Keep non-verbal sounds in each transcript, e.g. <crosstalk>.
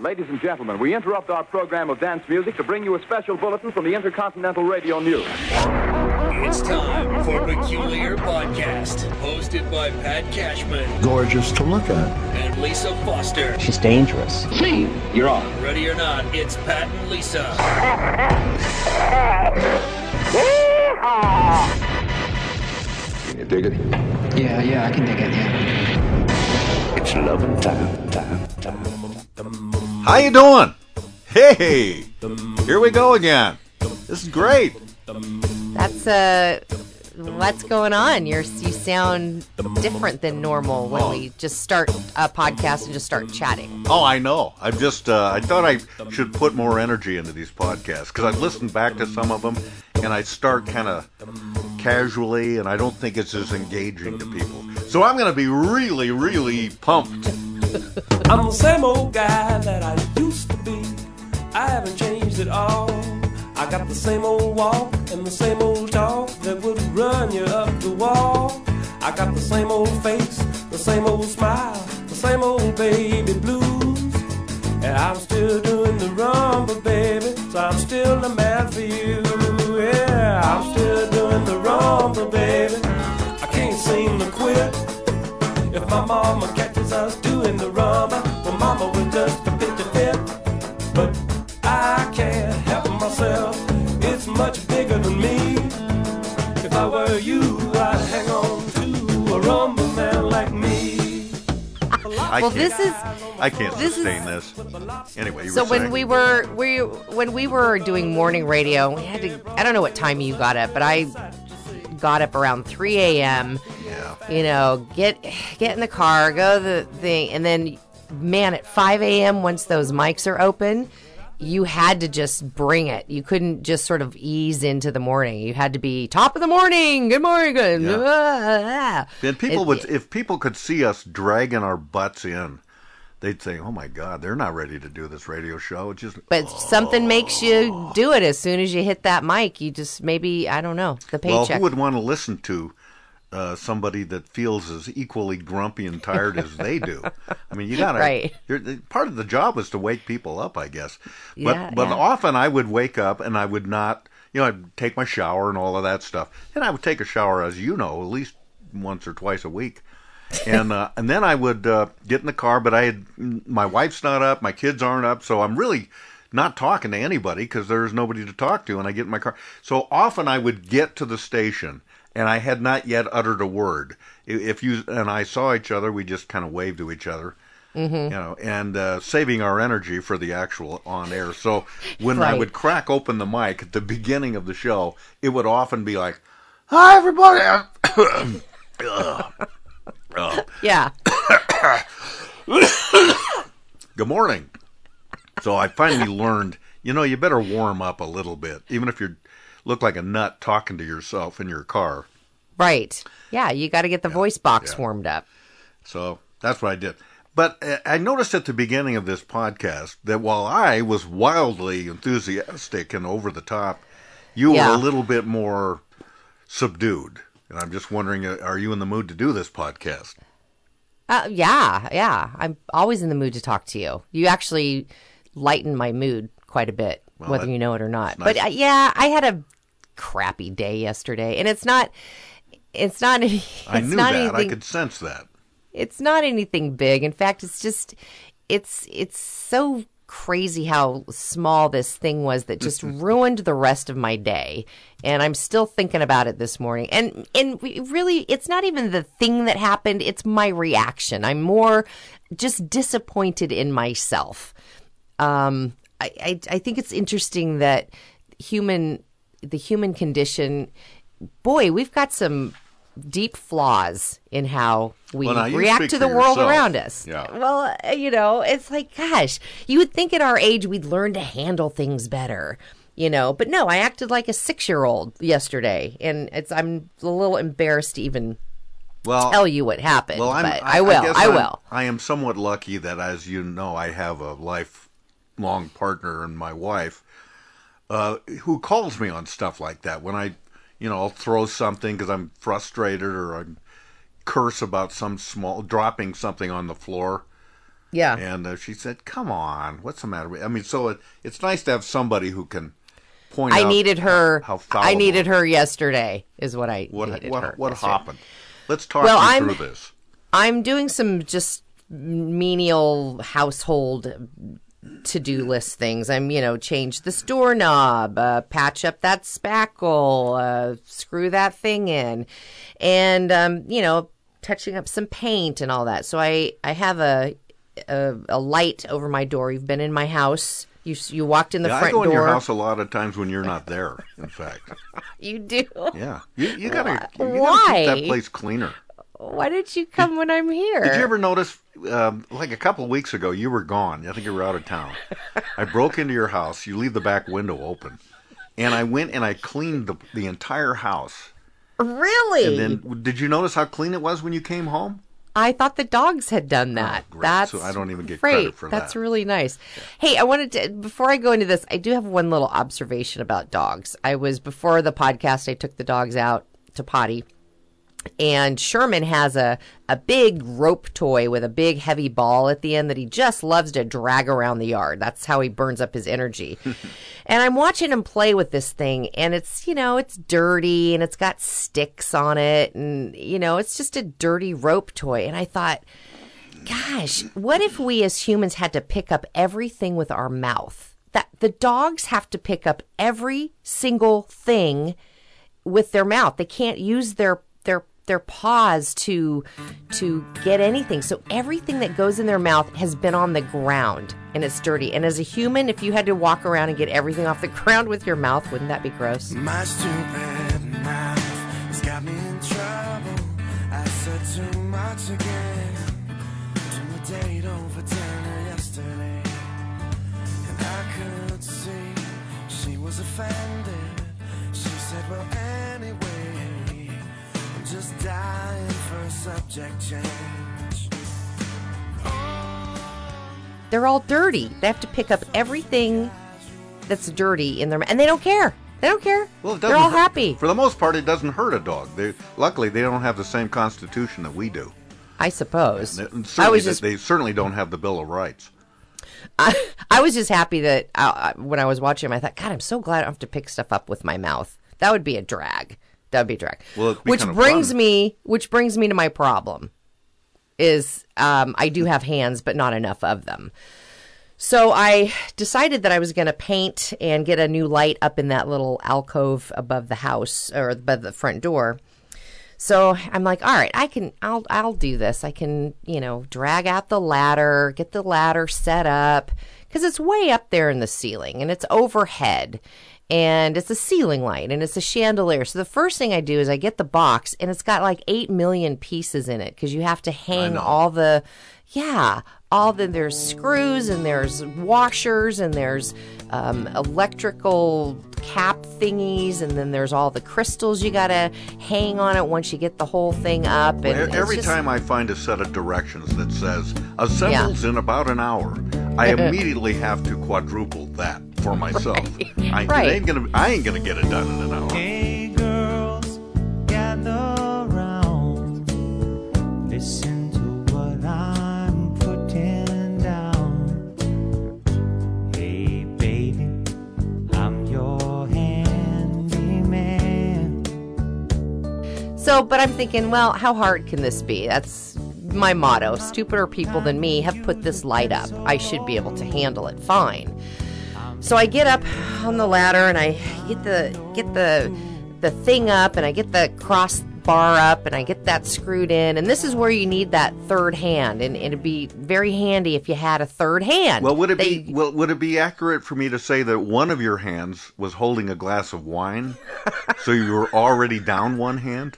Ladies and gentlemen, we interrupt our program of dance music to bring you a special bulletin from the Intercontinental Radio News. It's time for Peculiar Podcast, hosted by Pat Cashman gorgeous to look at. and Lisa Foster. She's dangerous. Scene, you're on. Ready or not, it's Pat and Lisa. <laughs> Can you dig it? Yeah, yeah, I can dig it. Yeah. It's loving time, time, time. How you doing? Hey, here we go again. This is great. That's uh, what's going on? You're you sound different than normal when we just start a podcast and just start chatting. Oh, I know. I'm just. Uh, I thought I should put more energy into these podcasts because I've listened back to some of them, and I start kind of casually, and I don't think it's as engaging to people. So I'm going to be really, really pumped. <laughs> I'm the same old guy that I used to be. I haven't changed at all. I got the same old walk and the same old talk that would run you up the wall. I got the same old face, the same old smile, the same old baby blues. And I'm still doing the rumba, baby. So I'm still the man for you. Yeah, I'm still doing the rumba, baby. I can't seem to quit. If my mama catches us doing the rumba, well, mama would just I Well, can't, this is I can't this is- sustain this. Anyway, you so when saying. we were we when we were doing morning radio, we had to. I don't know what time you got up, but I got up around 3 a.m. yeah. You know, get get in the car, go to the thing, and then man, at 5 a.m. once those mics are open. You had to just bring it. You couldn't just sort of ease into the morning. You had to be top of the morning. Good morning. Good. Yeah. Ah. Then people It- would, if people could see us dragging our butts in, they'd say, "Oh my God, they're not ready to do this radio show." It's just, But something makes you oh. do it as soon as you hit that mic. You just maybe I don't know the paycheck. well, who would want to listen to uh, somebody that feels as equally grumpy and tired as they do? <laughs> I mean, you gotta. Right. You're, part of the job is to wake people up, I guess. But Yeah, but yeah. often I would wake up and I would not. You know, I'd take my shower and all of that stuff, and I would take a shower, as you know, at least once or twice a week. and uh, and then I would uh, get in the car, but I had my wife's not up, my kids aren't up, so I'm really not talking to anybody because there's nobody to talk to. And I get in my car, so often I would get to the station and I had not yet uttered a word. If you and I saw each other, we just kind of waved to each other. Mm-hmm. You know, and uh, saving our energy for the actual on air. So when I would crack open the mic at the beginning of the show, it would often be like, "Hi, everybody." <coughs> <coughs> Yeah, <coughs> Good morning. So I finally learned, you know, you better warm up a little bit, even if you look like a nut talking to yourself in your car. right. Yeah, you got to get the voice box yeah. warmed up. So that's what I did. But uh, I noticed at the beginning of this podcast that while I was wildly enthusiastic and over the top, you were a little bit more subdued. And I'm just wondering, uh, are you in the mood to do this podcast? Uh, yeah, yeah. I'm always in the mood to talk to you. You actually lighten my mood quite a bit, whether that- you know it or not. nice. But uh, yeah, I had a crappy day yesterday, and it's not. It's not. any- It's I knew not that. anything. I could sense that. it's not anything big. In fact, it's just it's it's so crazy how small this thing was that just <laughs> ruined the rest of my day. And I'm still thinking about it this morning. And and really it's not even the thing that happened, it's my reaction. I'm more just disappointed in myself. Um I, I, I think it's interesting that human the human condition boy, we've got some deep flaws in how we Well, react to the world yourself. around us. Yeah. Well, uh, you know, it's like, gosh, you would think at our age we'd learn to handle things better, you know. But no, I acted like a six-year-old yesterday, and it's I'm a little embarrassed to even Well, tell you what happened. Well, I'm, but I, will. I, I'm- will. I am somewhat lucky that, as you know, I have a lifelong partner and my wife uh, who calls me on stuff like that. When I, you know, I'll throw something because I'm frustrated or I'm curse about some small dropping something on the floor. Yeah. And uh, she said, "Come on, what's the matter?" with I mean, so it, it's nice to have somebody who can point I out needed her. How, how I needed her yesterday. Is what I What needed what her what yesterday. happened? Let's talk Well, I'm- through this. I'm doing some just menial household to do list things. I'm, you know, change this doorknob, uh, patch up that spackle, uh, screw that thing in, and um, you know, touching up some paint and all that. So I I have a a, a light over my door. You've been in my house. You you walked in the Yeah, I front go in your house a lot of times when you're not there. In fact, <laughs> You do. yeah, you, you gotta you gotta Why? keep that place cleaner. Why did you come when I'm here? Did you ever notice, um, like a couple of weeks ago, you were gone. I think you were out of town. <laughs> I broke into your house. You leave the back window open, and I went and I cleaned the the entire house. really? And then, did you notice how clean it was when you came home? I thought the dogs had done that. Oh, great. That's So I don't even get great. credit for That's that. really nice. Hey, I wanted to before I go into this, I do have one little observation about dogs. I was before the podcast, I took the dogs out to potty. And Sherman has a, a big rope toy with a big heavy ball at the end that he just loves to drag around the yard. That's how he burns up his energy. <laughs> and I'm watching him play with this thing, and it's, you know, it's dirty and it's got sticks on it. And, you know, it's just a dirty rope toy. And I thought, gosh, what if we as humans had to pick up everything with our mouth? That the dogs have to pick up every single thing with their mouth. They can't use their their their paws to to get anything. So everything that goes in their mouth has been on the ground and it's dirty. And as a human, if you had to walk around and get everything off the <laughs> ground with your mouth, wouldn't that be gross? My stupid subject change. They're all dirty. They have to pick up everything that's dirty in their and they don't care. They don't care. Well, it They're all hurt- happy. For the most part, it doesn't hurt a dog. They, luckily, they don't have the same constitution that we do. I suppose. And I certainly, was just they certainly don't have the Bill of Rights. I, I was just happy that uh, when I was watching him, I thought, God, I'm so glad I don't have to pick stuff up with my mouth. That would be a drag. That would be drag. Well, which brings fun. me, which brings me to my problem, is um, I do have hands, but not enough of them. So I decided that I was going to paint and get a new light up in that little alcove above the house or above the front door. So I'm like, all right, I can, I'll, I'll do this. I can, you know, drag out the ladder, get the ladder set up because it's way up there in the ceiling and it's overhead and it's a ceiling light and it's a chandelier. So the first thing I do is I get the box and it's got like 8 million pieces in it because you have to hang all the, yeah, all the, there's screws and there's washers and there's um, electrical cap thingies and then there's all the crystals you gotta hang on it once you get the whole thing up. And Every just- time I find a set of directions that says assembles in about an hour, I <laughs> immediately have to quadruple that for myself. <laughs> I, it Right. ain't gonna, I ain't gonna get it done in an hour. Hey girls, gather round. Listen to what I'm putting down. Hey baby, I'm your handyman. So, but I'm thinking, well, how hard can this be? That's my motto. Stupider people than me have put this light up. I should be able to handle it fine. So I get up on the ladder and I get the get the the thing up and I get the crossbar up and I get that screwed in. And this is where you need that third hand, and it'd be very handy if you had a third hand. Well, would it They- be well, would it be accurate for me to say that one of your hands was holding a glass of wine, <laughs> so you were already down one hand?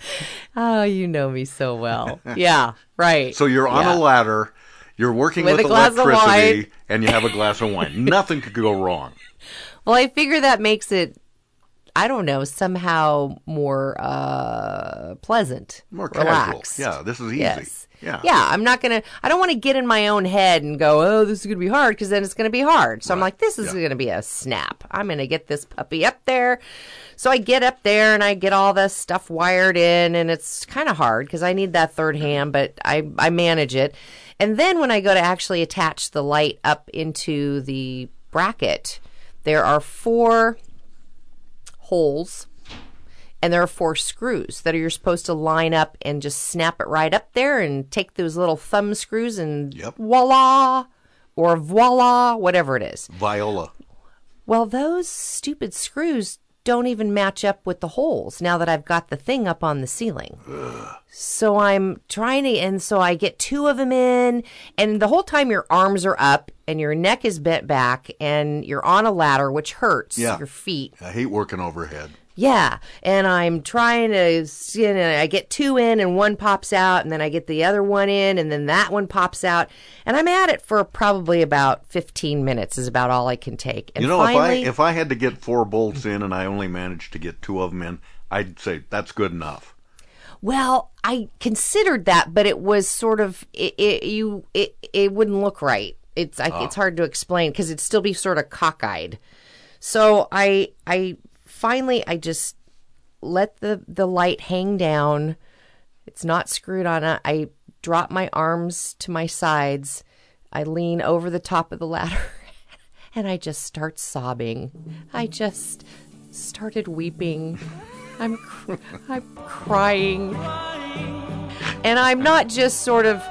<laughs> Oh, you know me so well. yeah, right. So you're on Yeah. a ladder, you're working With with, a glass of electricity, wine. <laughs> and you have a glass of wine. <laughs> Nothing could go wrong. Well, I figure that makes it, I don't know, somehow more uh, pleasant, More casual. relaxed. Yeah, this is easy. Yes. Yeah. Yeah, I'm not going to, I don't want to get in my own head and go, oh, this is going to be hard because then it's going to be hard. So I'm like, this is Yeah. going to be a snap. I'm going to get this puppy up there. So I get up there and I get all this stuff wired in and it's kind of hard because I need that third hand, but I, I manage it. And then when I go to actually attach the light up into the bracket, there are four holes and there are four screws that are you're supposed to line up and just snap it right up there and take those little thumb screws and Yep. voila or voila whatever it is Viola. well those stupid screws don't even match up with the holes now that i've got the thing up on the ceiling so i'm trying to and so i get two of them in and the whole time your arms are up and your neck is bent back and you're on a ladder which hurts Yeah. your feet I hate working overhead. Yeah, and I'm trying to, you know, I get two in and one pops out, and then I get the other one in, and then that one pops out, and I'm at it for probably about 15 minutes is about all I can take. And You know, finally, if I if I had to get four bolts in and I only managed to get two of them in, I'd say that's good enough. well, I considered that, but it was sort of it, it you it it wouldn't look right. It's I, ah. it's hard to explain because it'd still be sort of cockeyed. So I I finally I just let the the light hang down. It's not screwed on. I- drop my arms to my sides. I lean over the top of the ladder <laughs> and I just start sobbing. I just started weeping. I'm cr- I'm crying. And I'm not just sort of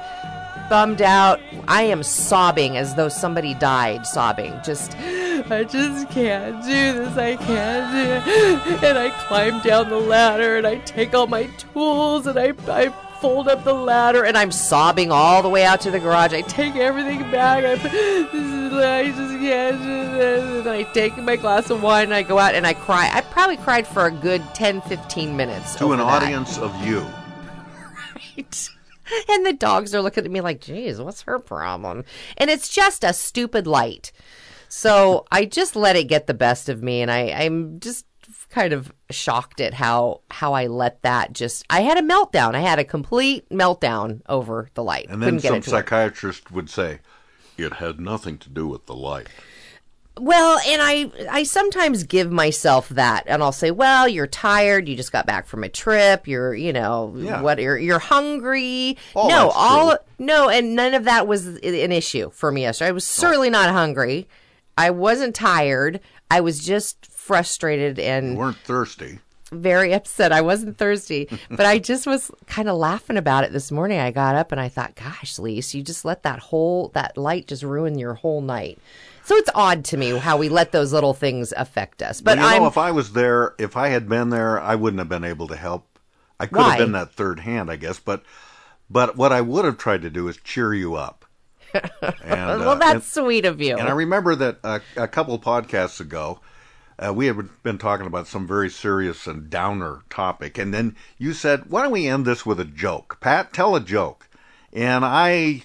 bummed out. I am sobbing as though somebody died, sobbing. Just, I just can't do this. I can't do it. And I climb down the ladder and I take all my tools and I, I fold up the ladder and I'm sobbing all the way out to the garage. I take everything back. I, this is, I just can't do this. And I take my glass of wine and I go out and I cry. I probably cried for a good 10, 15 minutes. To an that. audience of you. <laughs> Right. <laughs> And the dogs are looking at me like, geez, what's her problem? And it's just a stupid light. So I just let it get the best of me. And I, I'm just kind of shocked at how, how I let that just, I had a meltdown. I had a complete meltdown over the light. And then some it to work. psychiatrist would say, it had nothing to do with the light. Well, and I I sometimes give myself that, and I'll say, "Well, you're tired. You just got back from a trip. You're, you know, Yeah. what? You're you're hungry. Oh, all no, all true. no, and none of that was an issue for me yesterday. I was oh. certainly not hungry. I wasn't tired. I was just frustrated and You weren't thirsty. very <laughs> upset. I wasn't thirsty, <laughs> but I just was kind of laughing about it this morning. I got up and I thought, "Gosh, Lise, you just let that whole that light just ruin your whole night." So it's odd to me how we let those little things affect us. But you know, if I was there, if I had been there, I wouldn't have been able to help. I could Why? have been that third hand, I guess. But but what I would have tried to do is cheer you up. <laughs> And, well, uh, that's and- sweet of you. And I remember that uh, a couple podcasts ago, uh, we had been talking about some very serious and downer topic, and then you said, "Why don't we end this with a joke?" Pat, tell a joke. And I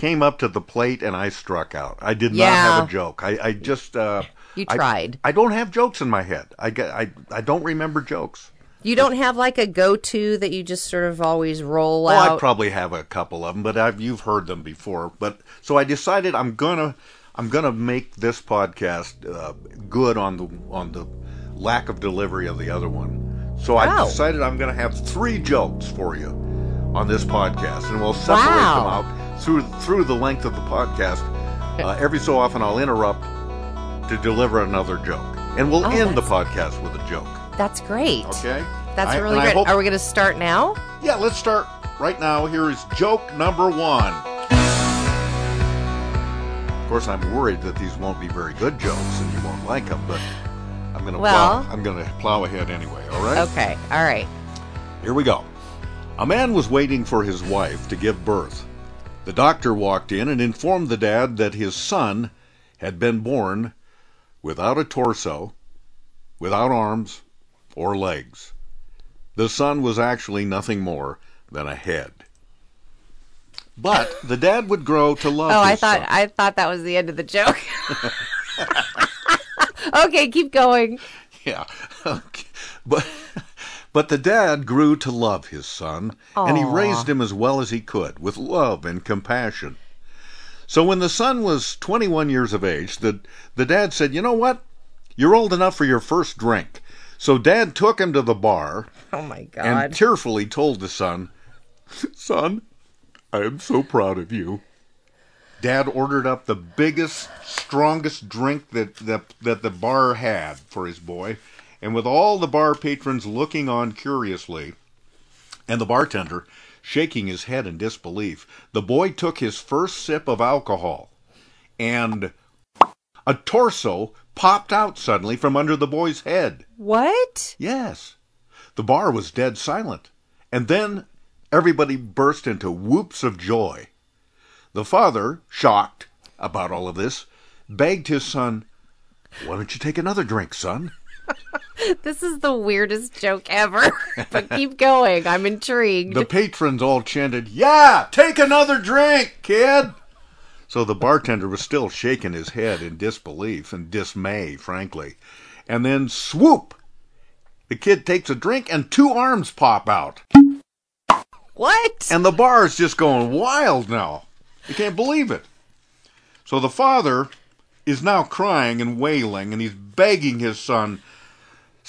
came up to the plate and I struck out. I did not have a joke. I, I just uh, You tried. I, don't have jokes in my head. I, get- I I don't remember jokes. you don't have like a go-to that you just sort of always roll Well, out. I probably have a couple of them, but I've, you've heard them before. But so I decided I'm gonna I'm gonna make this podcast uh, good on the on the lack of delivery of the other one. So I Oh. decided I'm gonna have three jokes for you on this podcast, and we'll separate Wow. them out through through the length of the podcast. Uh, every so often, I'll interrupt to deliver another joke, and we'll Oh, end the podcast with a joke. that's great. Okay. That's I- really great. hope- Are we going to start now? yeah, let's start right now. Here is joke number one. Of course, I'm worried that these won't be very good jokes and you won't like them, but I'm gonna Well- plow, I'm gonna plow ahead anyway. All right. Okay. All right. Here we go. A man was waiting for his wife to give birth. The doctor walked in and informed the dad that his son had been born without a torso, without arms or legs. The son was actually nothing more than a head. But the dad would grow to love Oh, his I thought son. I thought that was the end of the joke. <laughs> okay, keep going. <laughs> Yeah. <laughs> Okay. But But the dad grew to love his son, and he raised him as well as he could, with love and compassion. So when the son was 21 years of age, the, the dad said, You know what? You're old enough for your first drink. So dad took him to the bar Oh my God. and tearfully told the son, Son, I am so proud of you. Dad ordered up the biggest, strongest drink that, that, that the bar had for his boy, and with all the bar patrons looking on curiously, and the bartender shaking his head in disbelief, the boy took his first sip of alcohol, and a torso popped out suddenly from under the boy's head. what? Yes. The bar was dead silent. And then everybody burst into whoops of joy. The father, shocked about all of this, begged his son, Why don't you take another drink, son? <laughs> This is the weirdest joke ever. <laughs> but keep going. I'm intrigued. The patrons all chanted, Yeah, take another drink, kid. So the bartender was still shaking his head in disbelief and dismay, frankly. And then swoop! The kid takes a drink and two arms pop out. what? And the bar is just going wild now. You can't believe it. So the father is now crying and wailing, and he's begging his son,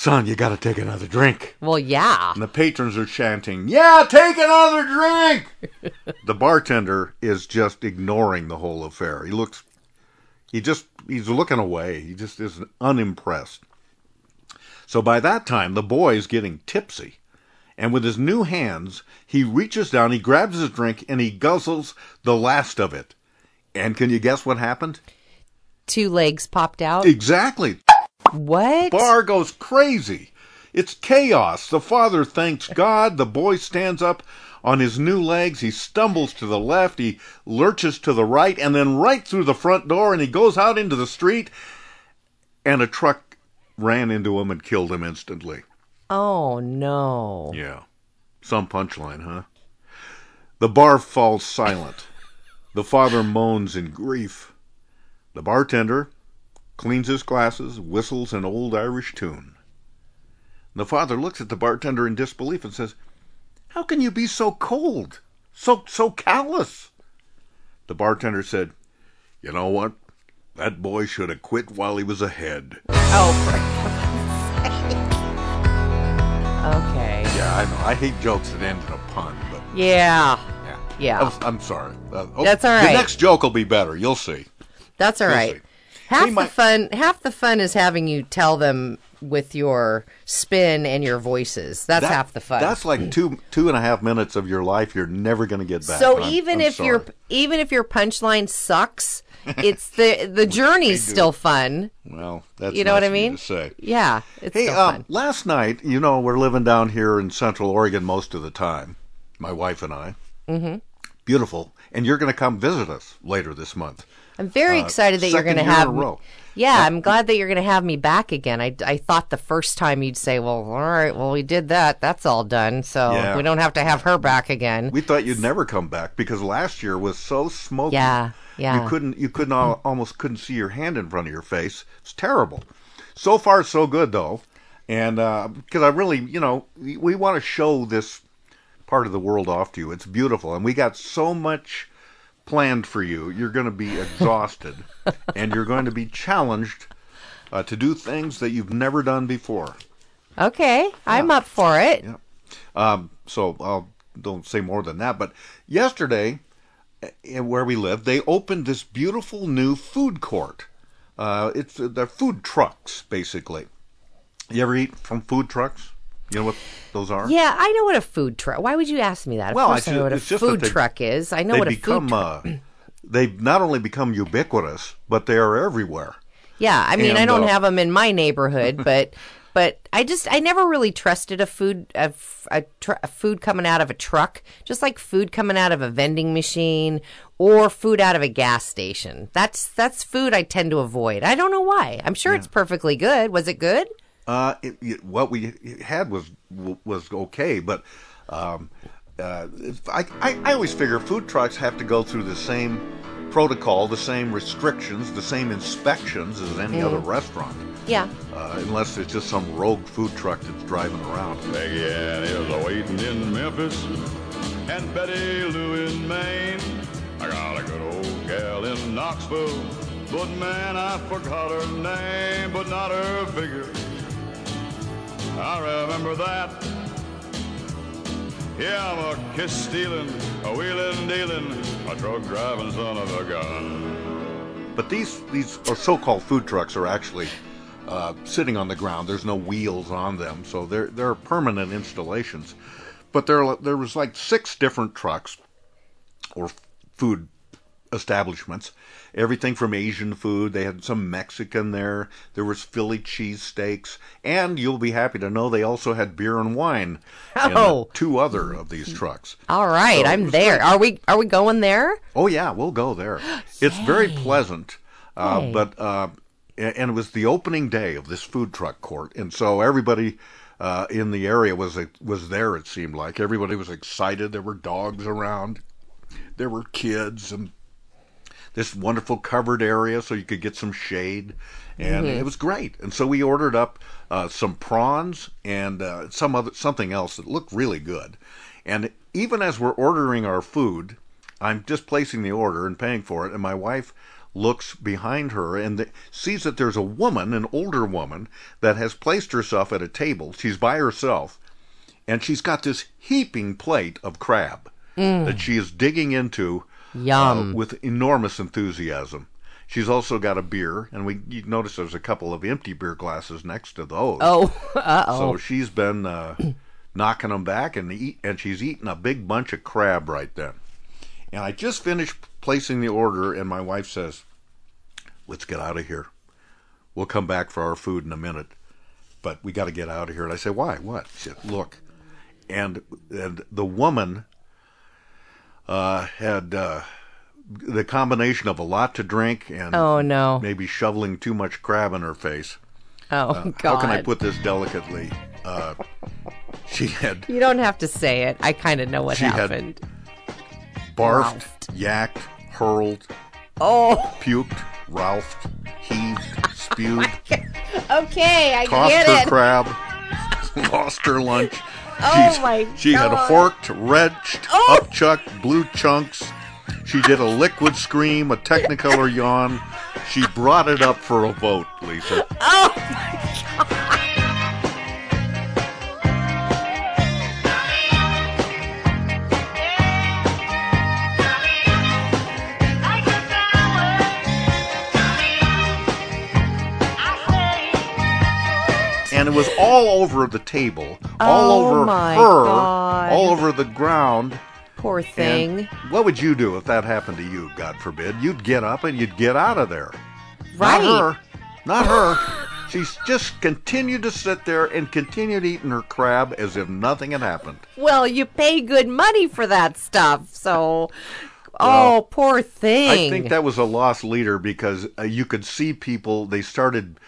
Son, you gotta take another drink. well, yeah. And the patrons are chanting, Yeah, take another drink! <laughs> the bartender is just ignoring the whole affair. He looks, he just, he's looking away. He just is unimpressed. So by that time, the boy is getting tipsy. And with his new hands, he reaches down, he grabs his drink, and he guzzles the last of it. And can you guess what happened? Two legs popped out. Exactly. What? Bar goes crazy. It's chaos. The father thanks God. The boy stands up on his new legs. He stumbles to the left. He lurches to the right and then right through the front door and he goes out into the street and a truck ran into him and killed him instantly. Oh no. Yeah. Some punchline, huh? The bar falls silent. The father moans in grief. The bartender cleans his glasses, whistles an old Irish tune. The father looks at the bartender in disbelief and says, How can you be so cold? So so callous? The bartender said, You know what? That boy should have quit while he was ahead. Oh. For... okay. Yeah, I know. I hate jokes that end in a pun, but Yeah. yeah. Yeah. I'm, I'm sorry. Uh, oh, That's all The right. next joke will be better. You'll see. That's all We'll right. see. Half the fun half the fun is having you tell them with your spin and your voices. That's That- half the fun. That's like two two and a half minutes of your life you're never going to get back. so I'm- even I'm if your sorry. even if your punchline sucks, <laughs> it's the the journey's still fun. well, that's You know what I mean? say. Yeah, it's Hey, um, fun. last night, you know, we're living down here in Central Oregon most of the time. My wife and I. Mm-hmm. Beautiful, and you're going to come visit us later this month. I'm very uh, excited that you're going to have row. Yeah, I'm glad that you're going to have me back again. I, I thought the first time you'd say, "Well, all right, well we did that. That's all done. So Yeah. we don't have to have her back again." We thought you'd never come back because last year was so smoky. Yeah, yeah. You couldn't, you couldn't al- almost couldn't see your hand in front of your face. It's terrible. So far, so good though, and because I really, you know, we, we want to show this part of the world off to you. It's beautiful, and we got so much planned for you. You're going to be exhausted, <laughs> and you're going to be challenged uh, to do things that you've never done before. okay, I'm up for it. Yeah. Um, so I'll don't say more than that. But yesterday, eh, where we live, they opened this beautiful new food court. Uh, it's uh, they're food trucks basically. You ever eat from food trucks? You know what those are? Yeah, I know what a food truck. Why would you ask me that? Of Well, course I I know what a it's just that food they- truck is. I know what a become food truck. uh, <clears throat> they've not only become ubiquitous, but they are everywhere. Yeah, I mean, I don't uh, have them in my neighborhood, <laughs> but but I just I never really trusted a food a, a, tr- a food coming out of a truck, just like food coming out of a vending machine or food out of a gas station. That's that's food I tend to avoid. I don't know why. I'm sure it's perfectly good. Was it good? Uh, it, it, what we had was was okay, but um, uh, I, I I always figure food trucks have to go through the same protocol, the same restrictions, the same inspections as any other restaurant. Yeah. uh, unless it's just some rogue food truck that's driving around. Peggy Ann is a waiting in Memphis, and Betty Lou in Maine. I got a good old gal in Knoxville, but man, I forgot her name, but not her figure. I remember that. Yeah, I'm a kiss stealing, a wheeling dealing, a truck driving son of a gun. But these these so-called food trucks are actually uh, sitting on the ground. There's no wheels on them, so they're they're permanent installations. But there there was like six different trucks or food establishments. Everything from Asian food. They had some Mexican there. There was Philly cheesesteaks, and you'll be happy to know they also had beer and wine. in, uh, Oh. two other of these trucks. All right, So I'm there. great. Are we are we going there? Oh yeah, we'll go there. <gasps> It's very pleasant, uh, but uh, and it was the opening day of this food truck court, and so everybody uh, in the area was was there. It seemed like everybody was excited. There were dogs around, there were kids, and this wonderful covered area so you could get some shade, and it was great. And so we ordered up uh, some prawns and uh, some other something else that looked really good. And even as we're ordering our food, I'm just placing the order and paying for it, and my wife looks behind her and th- sees that there's a woman, an older woman, that has placed herself at a table. She's by herself, and she's got this heaping plate of crab that she is digging into Yum. uh, with enormous enthusiasm. She's also got a beer, and we you notice there's a couple of empty beer glasses next to those. Oh, <laughs> uh oh. So she's been uh, <clears throat> knocking them back, and eat, and she's eating a big bunch of crab right then. And I just finished placing the order, and my wife says, "Let's get out of here. We'll come back for our food in a minute, but we got to get out of here." And I say, "Why? What?" She said, "Look," and and the woman uh, had. Uh, the combination of a lot to drink and Oh, no. maybe shoveling too much crab in her face. oh Uh, God. How can I put this delicately? Uh, she had You don't have to say it. I kind of know what She had- happened. barfed, yacked, hurled, Oh, puked, ralphed, heaved, <laughs> spewed, okay, I tossed get her it. crab, <laughs> lost her lunch. Oh, She's- my She had God. horked, wrenched, Oh. upchucked, blue chunks. She did a liquid scream, a technicolor yawn. She brought it up for a vote, Lisa. Oh my God. And it was all over the table, all Oh over my her, God. all over the ground. Poor thing. And what would you do if that happened to you? God forbid. You'd get up and you'd get out of there. right. Not her. Not her. She's just continued to sit there and continued eating her crab as if nothing had happened. Well, you pay good money for that stuff, so. Well, oh, poor thing. I think that was a loss leader because uh, you could see people. They started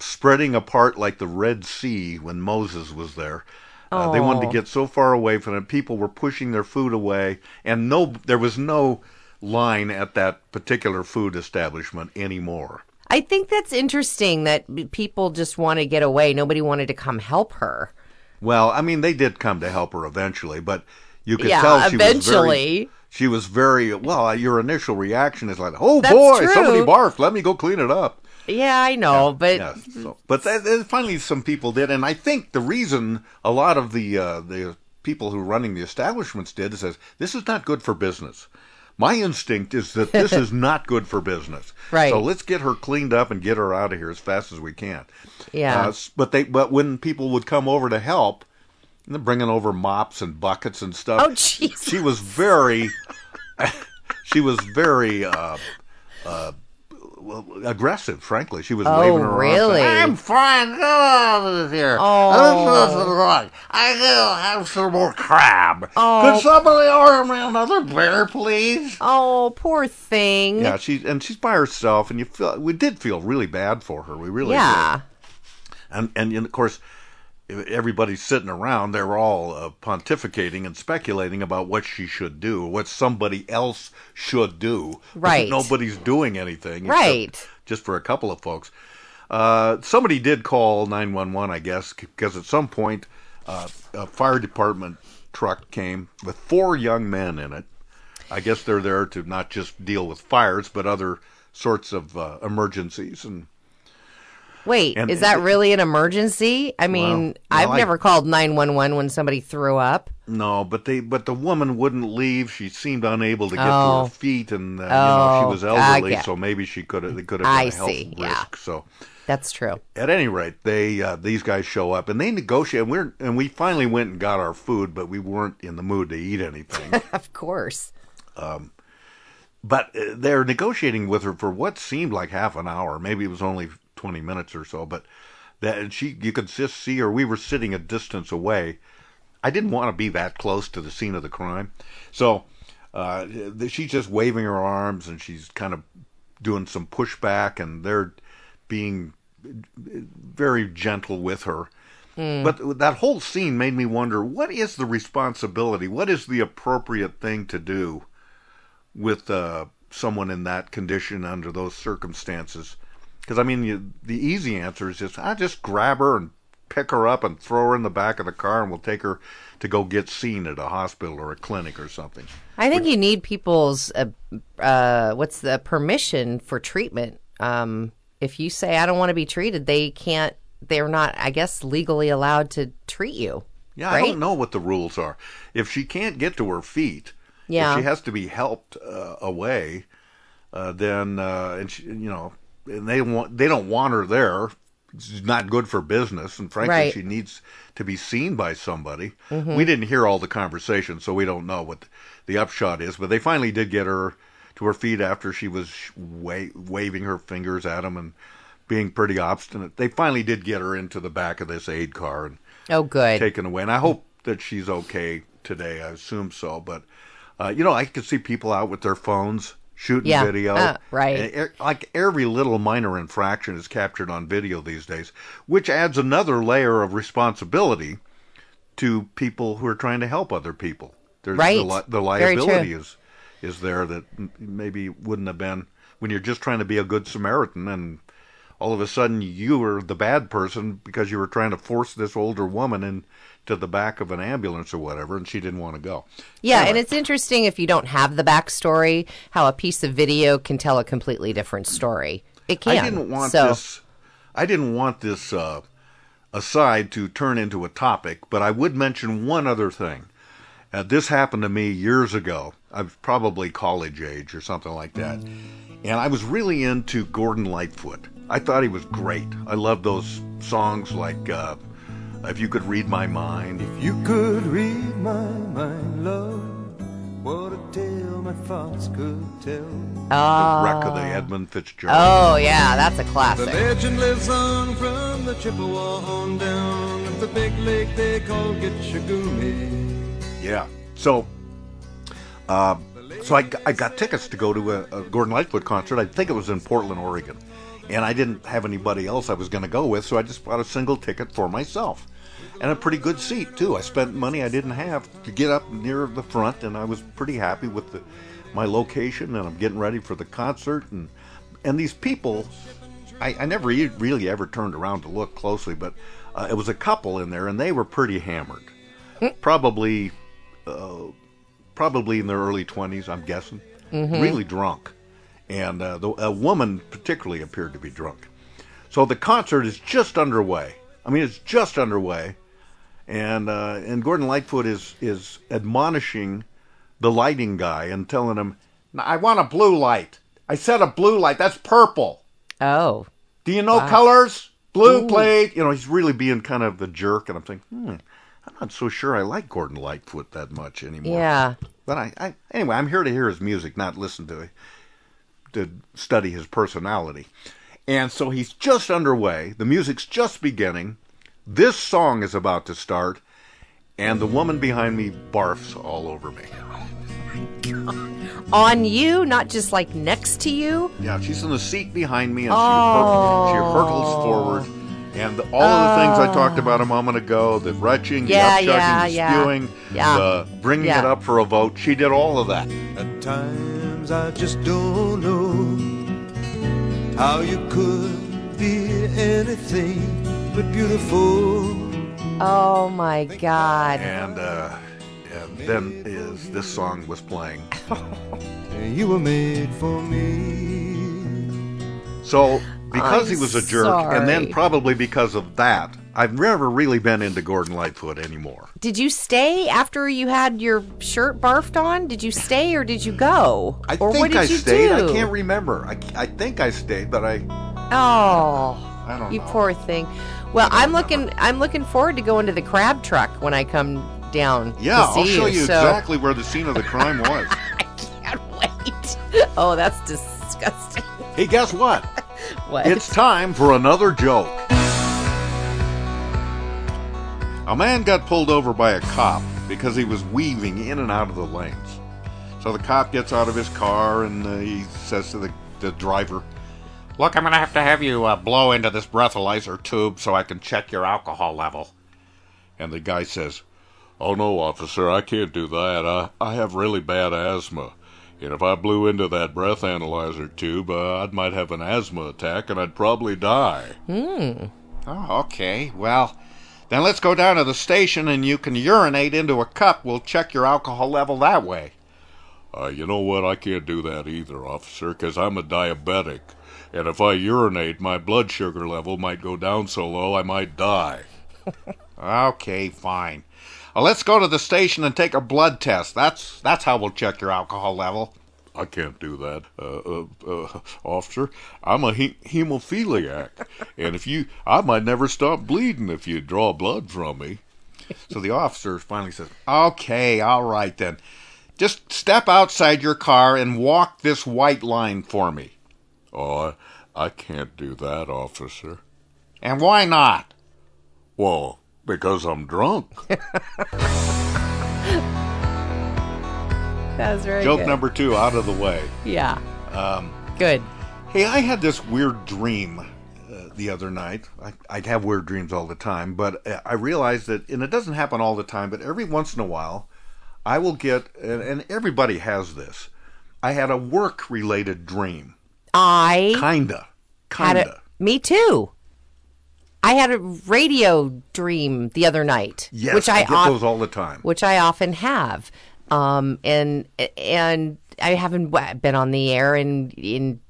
spreading apart like the Red Sea when Moses was there. Uh, they wanted to Oh. get so far away from it. People were pushing their food away, and no, there was no line at that particular food establishment anymore. I think that's interesting that people just want to get away. Nobody wanted to come help her. Well, I mean, they did come to help her eventually, but you could Yeah, tell she was very. She was very well. Your initial reaction is like, "Oh That's boy, true. somebody barfed. Let me go clean it up." Yeah, I know, but Yeah, so, but th- th- finally some people did, and I think the reason a lot of the uh, the people who are running the establishments did is says this is not good for business. My instinct is that this <laughs> is not good for business. Right. So let's get her cleaned up and get her out of here as fast as we can. Yeah. Uh, but they but when people would come over to help, and they're bringing over mops and buckets and stuff. Oh, Jesus. She was very. <laughs> <laughs> she was very. Uh, uh, aggressive, frankly. She was Oh, waving her arms. really? I'm fine. Get out of here. Oh. This isn't right. I gotta have some more crab. Oh. Could somebody order me another beer, please? oh, poor thing. Yeah, she and she's by herself, and you feel we did feel really bad for her. We really Yeah. did. And and, and of course, everybody's sitting around. They're all uh, pontificating and speculating about what she should do, what somebody else should do. Right. nobody's doing anything. Right. Just for a couple of folks. Uh, somebody did call 911, I guess, because at some point uh, a fire department truck came with four young men in it. I guess they're there to not just deal with fires, but other sorts of uh, emergencies. And Wait, And- is that really an emergency? I mean, Well, I've no, I- never called 911 when somebody threw up. no, but they, but the woman wouldn't leave. She seemed unable to get to Oh. her feet, and uh, you know she Oh, was elderly, okay. so maybe she could have. They could have I been a health see, risk. yeah. So. That's true. at any rate, they uh, these guys show up and they negotiate. And we're and we finally went and got our food, but we weren't in the mood to eat anything. <laughs> Of course. but uh, they're negotiating with her for what seemed like half an hour. Maybe it was only twenty minutes or so. But that and she, you could just see her. We were sitting a distance away. I didn't want to be that close to the scene of the crime, so uh, she's just waving her arms and she's kind of doing some pushback, and they're being very gentle with her. But that whole scene made me wonder what is the responsibility? What is the appropriate thing to do with uh, someone in that condition under those circumstances? Because, I mean, you, the easy answer is just, I just grab her and pick her up and throw her in the back of the car and we'll take her to go get seen at a hospital or a clinic or something. I think you need people's uh, uh, what's the permission for treatment. Um, if you say I don't want to be treated, they can't. They're not, I guess, legally allowed to treat you. Yeah, right? I don't know what the rules are. If she can't get to her feet, Yeah. if she has to be helped uh, away, uh, then uh, and she, you know, and they want they don't want her there. It's not good for business, and frankly, Right. she needs to be seen by somebody. We didn't hear all the conversation, so we don't know what the upshot is. But they finally did get her to her feet after she was wa- waving her fingers at them and being pretty obstinate. They finally did get her into the back of this aid car and Oh, good. taken away. And I hope that she's okay today. I assume so. But, uh, you know, I could see people out with their phones shooting Yeah, video. uh, right. And like every little minor infraction is captured on video these days, which adds another layer of responsibility to people who are trying to help other people. There's Right. The, li- the liability is is there that m- maybe wouldn't have been when you're just trying to be a good Samaritan and all of a sudden you were the bad person because you were trying to force this older woman into the back of an ambulance or whatever and she didn't want to go. Yeah, Anyway. and it's interesting if you don't have the backstory, how a piece of video can tell a completely different story. It can. I didn't want so, this. I didn't want this uh, aside to turn into a topic, but I would mention one other thing. Uh, this happened to me years ago. I was probably college age or something like that, and I was really into Gordon Lightfoot. I thought he was great. I loved those songs like uh, "If You Could Read My Mind." If you could read my mind, love. What a tale my thoughts could tell. Oh, Wreck of the Edmund Fitzgerald. oh yeah, that's a classic. The classic. legend lives on from the Chippewa on down to the big lake they call Gitchagumi. Yeah. So, uh, so I, I got tickets to go to a, a Gordon Lightfoot concert. I think it was in Portland, Oregon, and I didn't have anybody else I was going to go with, so I just bought a single ticket for myself, and a pretty good seat too. I spent money I didn't have to get up near the front, and I was pretty happy with the, my location. And I'm getting ready for the concert, and and these people, I, I never e- really ever turned around to look closely, but uh, it was a couple in there, and they were pretty hammered probably uh, probably in their early 20s i'm guessing really drunk and uh, the, a woman particularly appeared to be drunk. So the concert is just underway. I mean it's just underway. And uh, and gordon lightfoot is is admonishing the lighting guy and telling him i want a blue light. I said a blue light. That's purple. Oh, do you know colors? Blue plate. You know, he's really being kind of the jerk, and I'm thinking, hmm, I'm not so sure I like Gordon Lightfoot that much anymore. yeah. But I, I anyway, I'm here to hear his music, not listen to to study his personality. And so he's just underway. The music's just beginning. This song is about to start, and the woman behind me barfs all over me. <laughs> On you, not just like next to you. Yeah, she's in the seat behind me, and Oh. she, hur- she hurtles oh. forward. And the, all of the things I talked oh. about a moment ago, the retching, Yeah, the upchucking, yeah, the spewing, Yeah. the bringing Yeah. it up for a vote, she did all of that. At times I just don't know how you could be anything but beautiful. Oh my God. And, uh, and then is this song was playing. <laughs> You were made for me. So because I'm he was a jerk, and then probably because of that, I've never really been into Gordon Lightfoot anymore. Did you stay after you had your shirt barfed on? Did you stay or did you go? I or think I you stayed. do? I can't remember. I, I think I stayed, but I Oh, I don't you know. poor thing. Well, I'm looking. I'm looking forward to going to the crab truck when I come down. yeah, to I'll show you so exactly where the scene of the crime <laughs> was. I can't wait. Oh, that's disgusting. hey, guess what? <laughs> What? It's time for another joke. A man got pulled over by a cop because he was weaving in and out of the lanes. So the cop gets out of his car and uh, he says to the, the driver, Look, I'm going to have to have you uh, blow into this breathalyzer tube so I can check your alcohol level. And the guy says, Oh no, officer, I can't do that. I, I have really bad asthma. And if I blew into that breath analyzer tube, uh, I might have an asthma attack and I'd probably die. Hmm. Oh, okay. Well, then let's go down to the station and you can urinate into a cup. We'll check your alcohol level that way. Uh, you know what? I can't do that either, officer, 'cause I'm a diabetic. And if I urinate, my blood sugar level might go down so low I might die. <laughs> okay, fine. Uh, let's go to the station and take a blood test. That's that's how we'll check your alcohol level. I can't do that, uh, uh, uh, officer. I'm a he- hemophiliac, and if you, I might never stop bleeding if you draw blood from me. So the officer finally says, "Okay, all right then. Just step outside your car and walk this white line for me." Oh, I, I can't do that, officer. And why not? Well, because I'm drunk. <laughs> <laughs> that was very Joke good. number two out of the way. Yeah. Um. Good. Hey, I had this weird dream uh, the other night. I, I'd have weird dreams all the time, but uh, I realized that, and it doesn't happen all the time, but every once in a while, I will get, and, and everybody has this. I had a work related dream. I Kinda. Kinda. a. Me too. I had a radio dream the other night, yes, which I, I, get those all the time. which I often have. Um, and and I haven't been on the air in in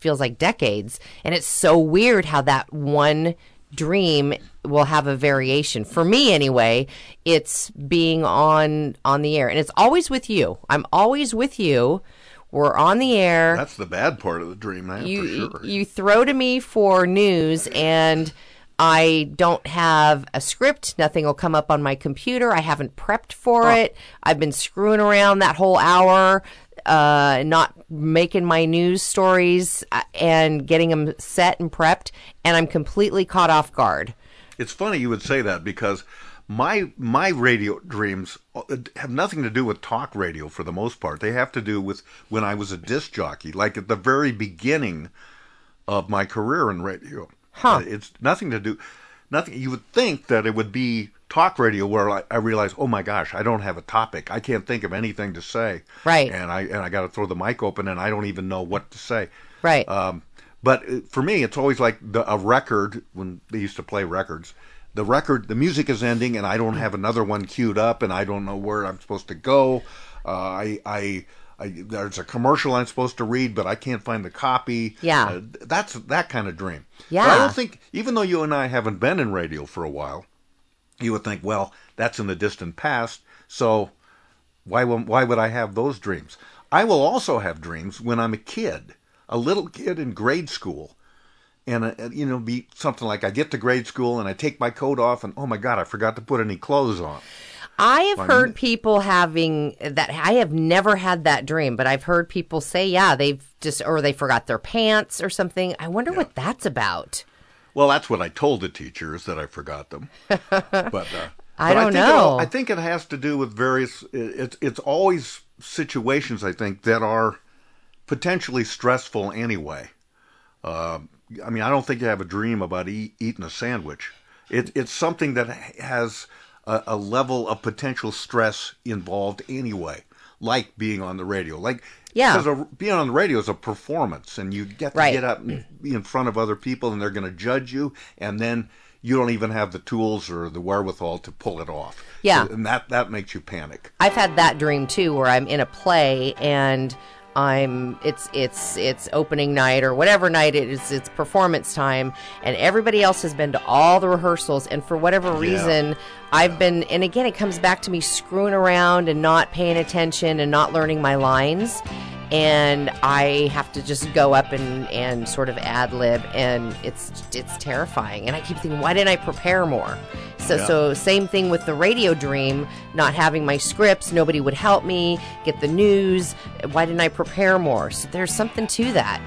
feels like decades, and it's so weird how that one dream will have a variation. For me anyway it's being on on the air. And it's always with you. I'm always with you. We're on the air. That's the bad part of the dream, man, you for sure. you throw to me for news and I don't have a script. Nothing will come up on my computer. I haven't prepped for it. I've been screwing around that whole hour, uh, not making my news stories uh, and getting them set and prepped, and I'm completely caught off guard. It's funny you would say that because my my radio dreams uh, have nothing to do with talk radio for the most part. They have to do with when I was a disc jockey, like at the very beginning of my career in radio. Huh. Uh, It's nothing to do nothing you would think that it would be talk radio where I, I realize, oh my gosh, I don't have a topic. I can't think of anything to say. Right. And I and I got to throw the mic open and I don't even know what to say. Right. Um, but uh, for me, it's always like the, a record when they used to play records. The record, the music is ending, and I don't have another one queued up, and I don't know where I'm supposed to go. Uh, I, I, I, there's a commercial I'm supposed to read, but I can't find the copy. Yeah. Uh, that's that kind of dream. Yeah. But I don't think, even though you and I haven't been in radio for a while, you would think, well, that's in the distant past, so why why would I have those dreams? I will also have dreams when I'm a kid, a little kid in grade school, and uh, you know, be something like I get to grade school and I take my coat off, and oh my god, I forgot to put any clothes on. I have heard people having that. I have never had that dream, but I've heard people say, yeah, they've just, or they forgot their pants or something. I wonder what that's about. Well, that's what I told the teachers that I forgot them. <laughs> But uh, I but don't think it know. all- I think it has to do with various. It's it's always situations I think that are potentially stressful anyway. Uh, I mean, I don't think you have a dream about eat, eating a sandwich. It, it's something that has a, a level of potential stress involved anyway. like being on the radio. Like Yeah. because being on the radio is a performance, and you get to Right. get up in front of other people, and they're going to judge you, and then you don't even have the tools or the wherewithal to pull it off. Yeah. So- and that that makes you panic. I've had that dream too, where I'm in a play and I'm it's it's it's opening night or whatever night it is. It's performance time, and everybody else has been to all the rehearsals, and for whatever reason, I've been. And again, it comes back to me screwing around and not paying attention and not learning my lines. And I have to just go up and, and sort of ad lib, and it's it's terrifying. And I keep thinking, why didn't I prepare more? So Yeah. so same thing with the radio dream, not having my scripts, nobody would help me get the news. Why didn't I prepare more? So there's something to that.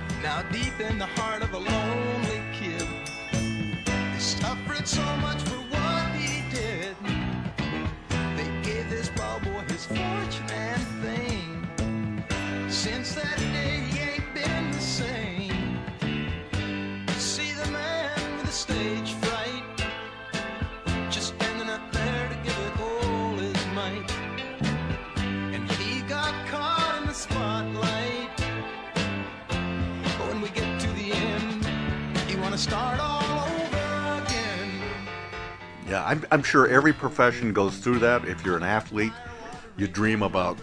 I'm, I'm sure every profession goes through that. If you're an athlete, you dream about,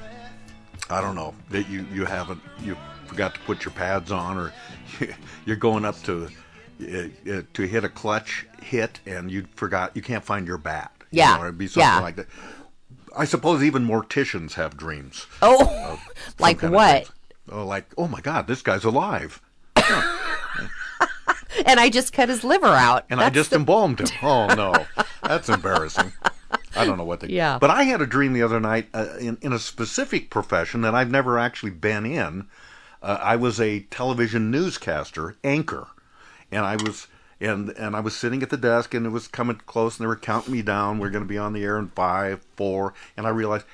I don't know, that you, you haven't, you forgot to put your pads on, or <laughs> you're going up to uh, uh, to hit a clutch hit and you forgot, you can't find your bat. You Yeah, know, it'd be something yeah. like that. I suppose even morticians have dreams. Oh, <laughs> like what? Oh, like, oh my God, this guy's alive. <laughs> And I just cut his liver out. and I just the- embalmed him. <laughs> Oh no, that's embarrassing. I don't know what they. Yeah. But I had a dream the other night uh, in in a specific profession that I've never actually been in. Uh, I was a television newscaster anchor, and I was and and I was sitting at the desk, and it was coming close, and they were counting me down. We're going to be on the air in five, four, and I realized.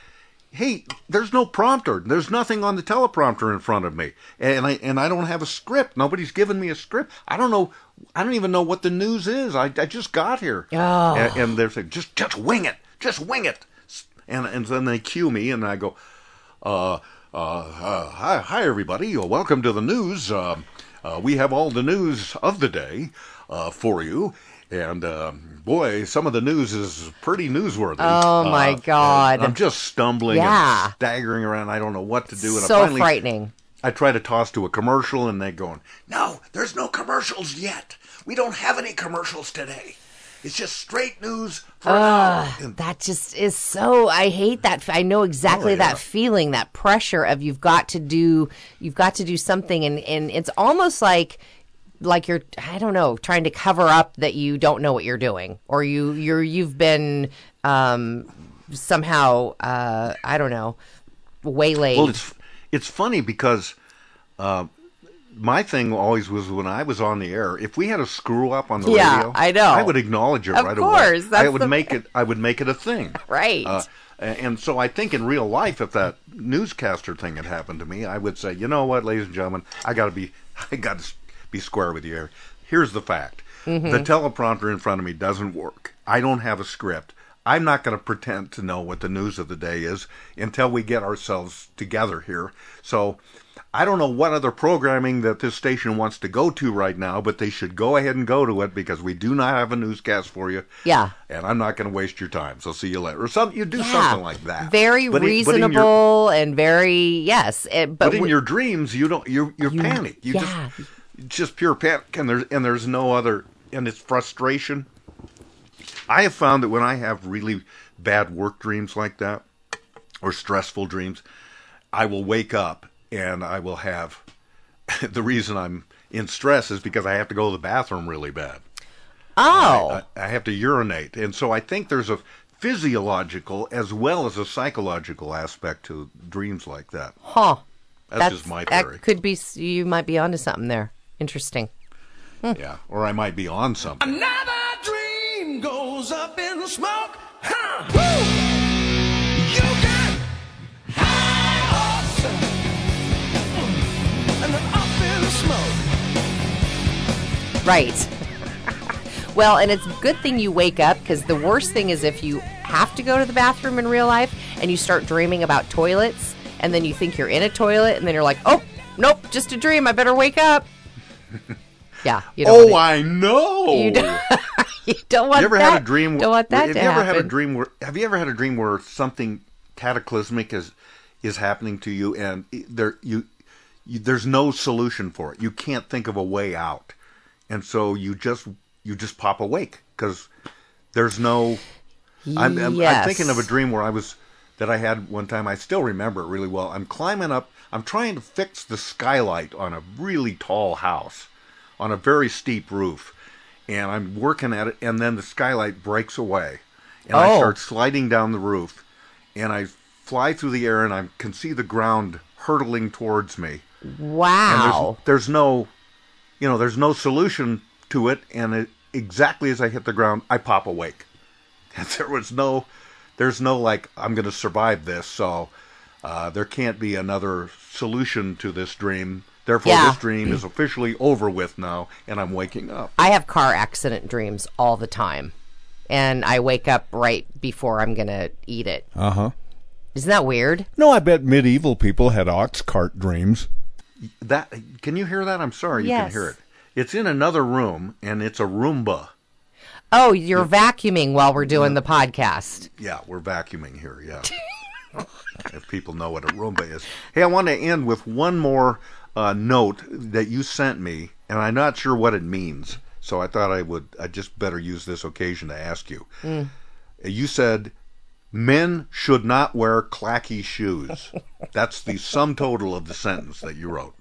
Hey, there's no prompter. There's nothing on the teleprompter in front of me, and I and I don't have a script. Nobody's given me a script. I don't know. I don't even know what the news is. I, I just got here, Oh. and, and they're saying just just wing it, just wing it, and and then they cue me, and I go, uh, uh, uh hi, hi everybody, Uh, welcome to the news. Um uh, we have all the news of the day uh, for you. And um, boy, some of the news is pretty newsworthy. Oh, my Uh, God. I'm just stumbling Yeah. and staggering around. I don't know what to do. And I so finally, frightening. I try to toss to a commercial, and they're going, "No, there's no commercials yet. We don't have any commercials today. It's just straight news for an hour." And That just is so. I hate that. I know exactly Oh, yeah. that feeling, that pressure of you've got to do, you've got to do something, and and it's almost like, like you're, I don't know, trying to cover up that you don't know what you're doing, or you you're you've been um, somehow, uh, I don't know, waylaid. well, it's it's funny because uh, my thing always was when I was on the air. If we had a screw up on the Yeah, radio, I know. I would acknowledge it Of right course, away. I would the- make it. I would make it a thing. <laughs> Right. Uh, and so I think in real life, if that newscaster thing had happened to me, I would say, you know what, ladies and gentlemen, I got to be, <laughs> I got to be square with you here. Here's the fact: Mm-hmm. the teleprompter in front of me doesn't work. I don't have a script. I'm not going to pretend to know what the news of the day is until we get ourselves together here. So. I don't know what other programming that this station wants to go to right now, but they should go ahead and go to it because we do not have a newscast for you Yeah. and I'm not going to waste your time. So see you later. Or some you do Yeah. something like that. Very But in your- reasonable and very yes. It, but But, in we- your dreams, you don't. You you're You- panic. You yeah. just just pure panic, and there's and there's no other, and it's frustration. I have found that when I have really bad work dreams like that, or stressful dreams, I will wake up and I will have. <laughs> the reason I'm in stress is because I have to go to the bathroom really bad. oh, I, I have to urinate, and so I think there's a physiological as well as a psychological aspect to dreams like that. huh. That's, just my theory. That could be. You might be onto something there. Interesting. Hmm. yeah, or I might be on something. Another dream goes up in smoke. Huh. Woo! You got high hopes and up in smoke. Right. <laughs> well, and it's a good thing you wake up because the worst thing is if you have to go to the bathroom in real life and you start dreaming about toilets and then you think you're in a toilet, and then you're like, oh, nope, just a dream. I better wake up. <laughs> yeah. You don't Oh, I know. You don't, <laughs> you don't want you ever that. had a dream? Don't want that have you ever happen. had a dream where? Have you ever had a dream where something cataclysmic is is happening to you, and there you, you there's no solution for it. You can't think of a way out, and so you just you just pop awake because there's no. I'm, I'm, I'm thinking of a dream where I was that I had one time. I still remember it really well. I'm climbing up. I'm trying to fix the skylight on a really tall house, on a very steep roof, and I'm working at it. And then the skylight breaks away, and I Oh. start sliding down the roof, and I fly through the air, and I can see the ground hurtling towards me. And Wow. there's, there's no, you know, there's no solution to it. And it, exactly as I hit the ground, I pop awake. And <laughs> there was no, there's no like, I'm going to survive this. So uh, there can't be another solution to this dream. Therefore, Yeah. this dream is officially over with now, and I'm waking up. I have car accident dreams all the time. And I wake up right before I'm going to eat it. Uh huh. Isn't that weird? No, I bet medieval people had ox cart dreams. That can you hear that? I'm sorry, you can hear it. It's in another room, and it's a Roomba. Oh, you're vacuuming while we're doing the podcast. Yeah, we're vacuuming here. Yeah. <laughs> if people know what a Roomba is. Hey, I want to end with one more uh, note that you sent me, and I'm not sure what it means. So I thought I would. I just better use this occasion to ask you. You said men should not wear clacky shoes. <laughs> That's the sum total of the sentence that you wrote.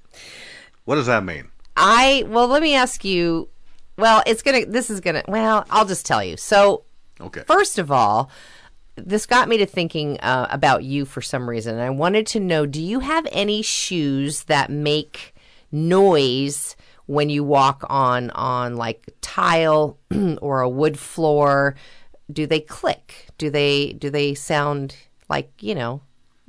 What does that mean? I, well, let me ask you. Well, it's going to, this is going to, well, I'll just tell you. So, Okay. First of all, this got me to thinking uh, about you for some reason. And I wanted to know do you have any shoes that make noise when you walk on on like tile <clears throat> or a wood floor? Do they click? Do they do they sound like, you know,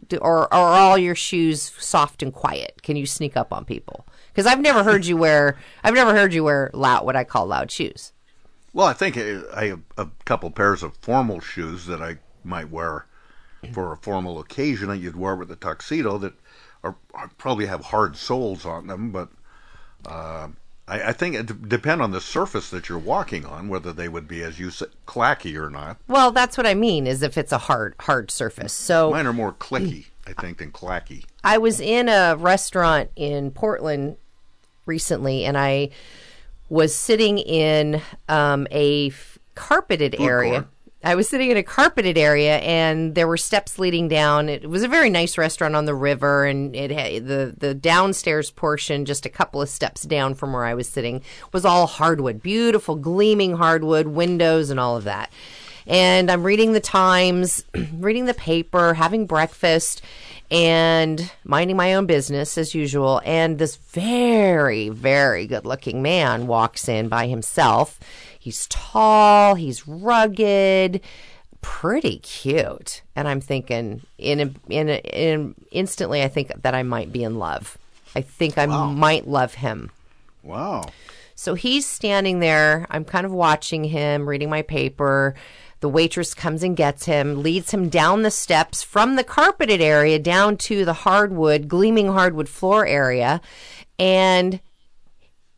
do, or, or are all your shoes soft and quiet? Can you sneak up on people? Because I've never heard you wear I've never heard you wear loud what I call loud shoes. Well, I think I have a couple pairs of formal shoes that I might wear for a formal occasion that you'd wear with a tuxedo that are, are probably have hard soles on them, but uh, I, I think it d- depend on the surface that you're walking on whether they would be, as you said, clacky or not. Well, that's what I mean is if it's a hard hard surface. So Mine are more clicky, I think, than clacky. I was in a restaurant in Portland recently, and I was sitting in um, a f- carpeted area. court. I was sitting in a carpeted area, and there were steps leading down. It was a very nice restaurant on the river, and it had the the downstairs portion, just a couple of steps down from where I was sitting, was all hardwood, beautiful, gleaming hardwood windows, and all of that. And I'm reading the Times, <clears throat> reading the paper, having breakfast, and minding my own business as usual. And this very, very good looking man walks in by himself. He's tall, he's rugged, pretty cute. And I'm thinking, in a, in, a, in instantly, I think that I might be in love. I think I might love him. Wow. So he's standing there. I'm kind of watching him, reading my paper. The waitress comes and gets him, leads him down the steps from the carpeted area down to the hardwood, gleaming hardwood floor area. And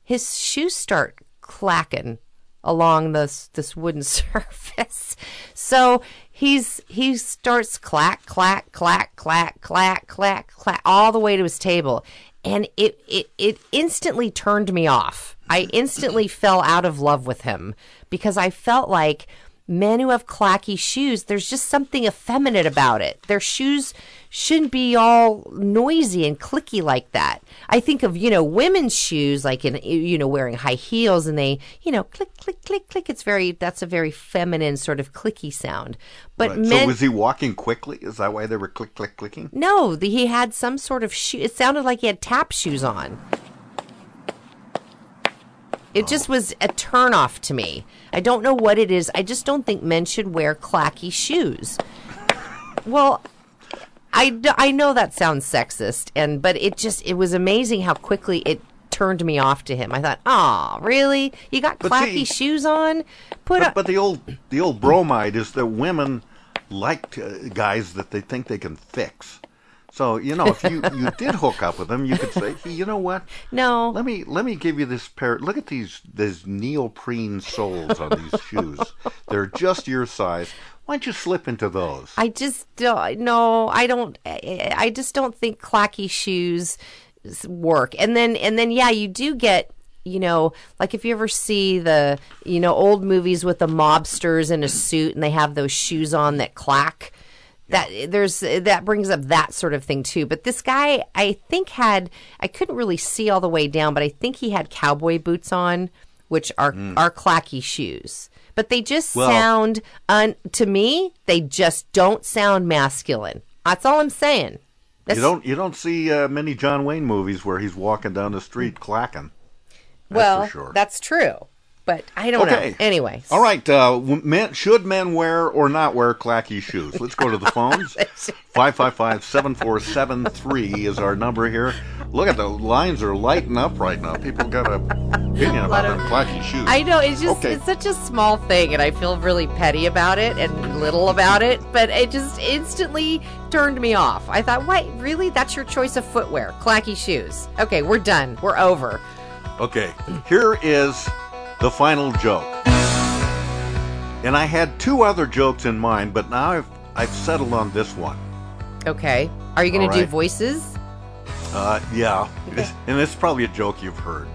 his shoes start clacking along this this wooden <laughs> surface. So he's he starts clack clack clack clack clack clack clack all the way to his table, and it it it instantly turned me off. I instantly fell out of love with him because I felt like men who have clacky shoes, there's just something effeminate about it. Their shoes shouldn't be all noisy and clicky like that. I think of, you know, women's shoes like in you know wearing high heels and they, you know, click click click click it's very that's a very feminine sort of clicky sound. But Right. men so was he walking quickly? Is that why they were click click clicking? No, the, he had some sort of shoe. It sounded like he had tap shoes on. It just was a turnoff to me. I don't know what it is. I just don't think men should wear clacky shoes. Well, I, I know that sounds sexist, and but it just it was amazing how quickly it turned me off to him. I thought, "Oh, really? You got But clacky see- shoes on? Put But, a but the old the old bromide is that women like guys that they think they can fix. So you know, if you, you did hook up with them, you could say, hey, you know what? No. Let me let me give you this pair. Look at these these neoprene soles on these <laughs> shoes. They're just your size. Why don't you slip into those? I just don't. No, I don't. I I just don't think clacky shoes work. And then and then yeah, you do get. You know, like if you ever see the you know old movies with the mobsters in a suit and they have those shoes on that clack. That there's that brings up that sort of thing too. But this guy, I think had I couldn't really see all the way down, but I think he had cowboy boots on, which are are clacky shoes. But they just Well- sound un, to me. They just don't sound masculine. That's all I'm saying. That's, you don't you don't see uh, many John Wayne movies where he's walking down the street clacking. That's well, for sure. that's true. But I don't Okay. know. Anyway, All right. Uh, should men wear or not wear clacky shoes? Let's go to the phones. <laughs> 555-7473 is our number here. Look at the lines are lighting up right now. People got a opinion about of- their clacky shoes. I know it's just Okay. it's such a small thing, and I feel really petty about it and little about it. But it just instantly turned me off. I thought, "What? Really? That's your choice of footwear? Clacky shoes? Okay, we're done. We're over." Okay, here is the final joke. And I had two other jokes in mind, but now I've I've settled on this one. Okay, are you going All to do voices? Uh, yeah, <laughs> and it's probably a joke you've heard.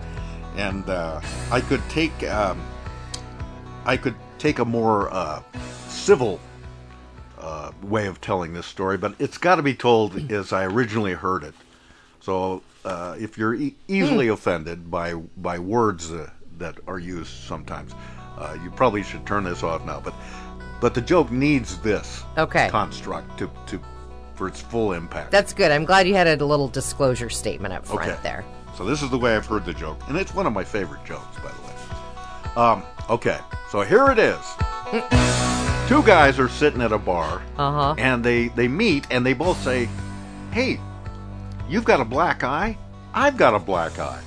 And uh, I could take um, I could take a more uh, civil uh, way of telling this story, but it's got to be told <clears throat> as I originally heard it. So uh, if you're e- easily offended by by words uh, that are used sometimes, uh, you probably should turn this off now. But but the joke needs this Okay. construct to to for its full impact. That's good. I'm glad you had a little disclosure statement up front Okay. there. So this is the way I've heard the joke, and it's one of my favorite jokes, by the way. Um, okay, so here it is. Two guys are sitting at a bar, Uh-huh. and they they meet, and they both say, "Hey, you've got a black eye. I've got a black eye."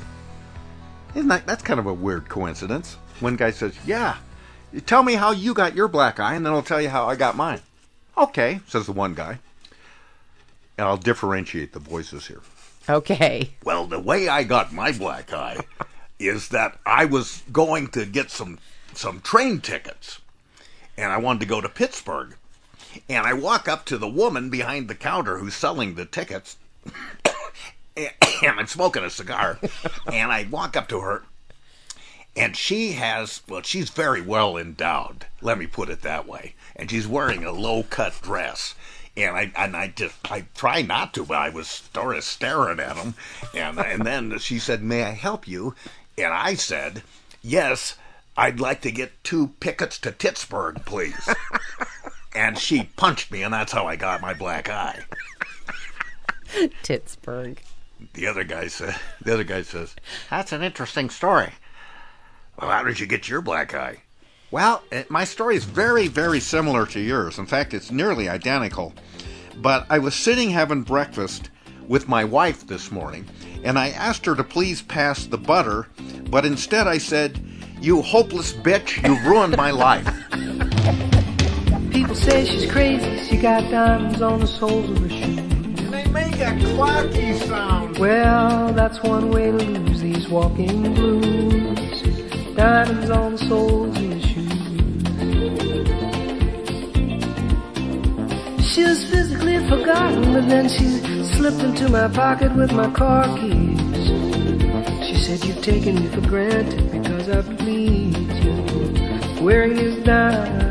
Isn't that that's kind of a weird coincidence? One guy says, "Yeah, tell me how you got your black eye, and then I'll tell you how I got mine." Okay, says the one guy, and I'll differentiate the voices here. Okay. Well, the way I got my black eye is that I was going to get some some train tickets, and I wanted to go to Pittsburgh. And I walk up to the woman behind the counter who's selling the tickets, and <coughs> I'm smoking a cigar, and I walk up to her, and she has well, she's very well endowed. Let me put it that way. And she's wearing a low cut dress. And I and I just I try not to, but I was sort of staring at him, and and then she said, "May I help you?" And I said, "Yes, I'd like to get two pickets to Pittsburgh, please." <laughs> and she punched me, and that's how I got my black eye. Pittsburgh. The other guy said, <laughs> "The other guy says, that's an interesting story." Well, how did you get your black eye? Well, it, my story is very, very similar to yours. In fact, it's nearly identical. But I was sitting having breakfast with my wife this morning, and I asked her to please pass the butter, but instead I said, "You hopeless bitch! You've ruined my life." <laughs> People say she's crazy. She got diamonds on the soles of her shoes. And they make a clacky sound. Well, that's one way to lose these walking blues. Diamonds on the soles of your shoes. She was physically forgotten, but then she slipped into my pocket with my car keys. She said, You've taken me for granted because I pleased you. Wearing these diamonds.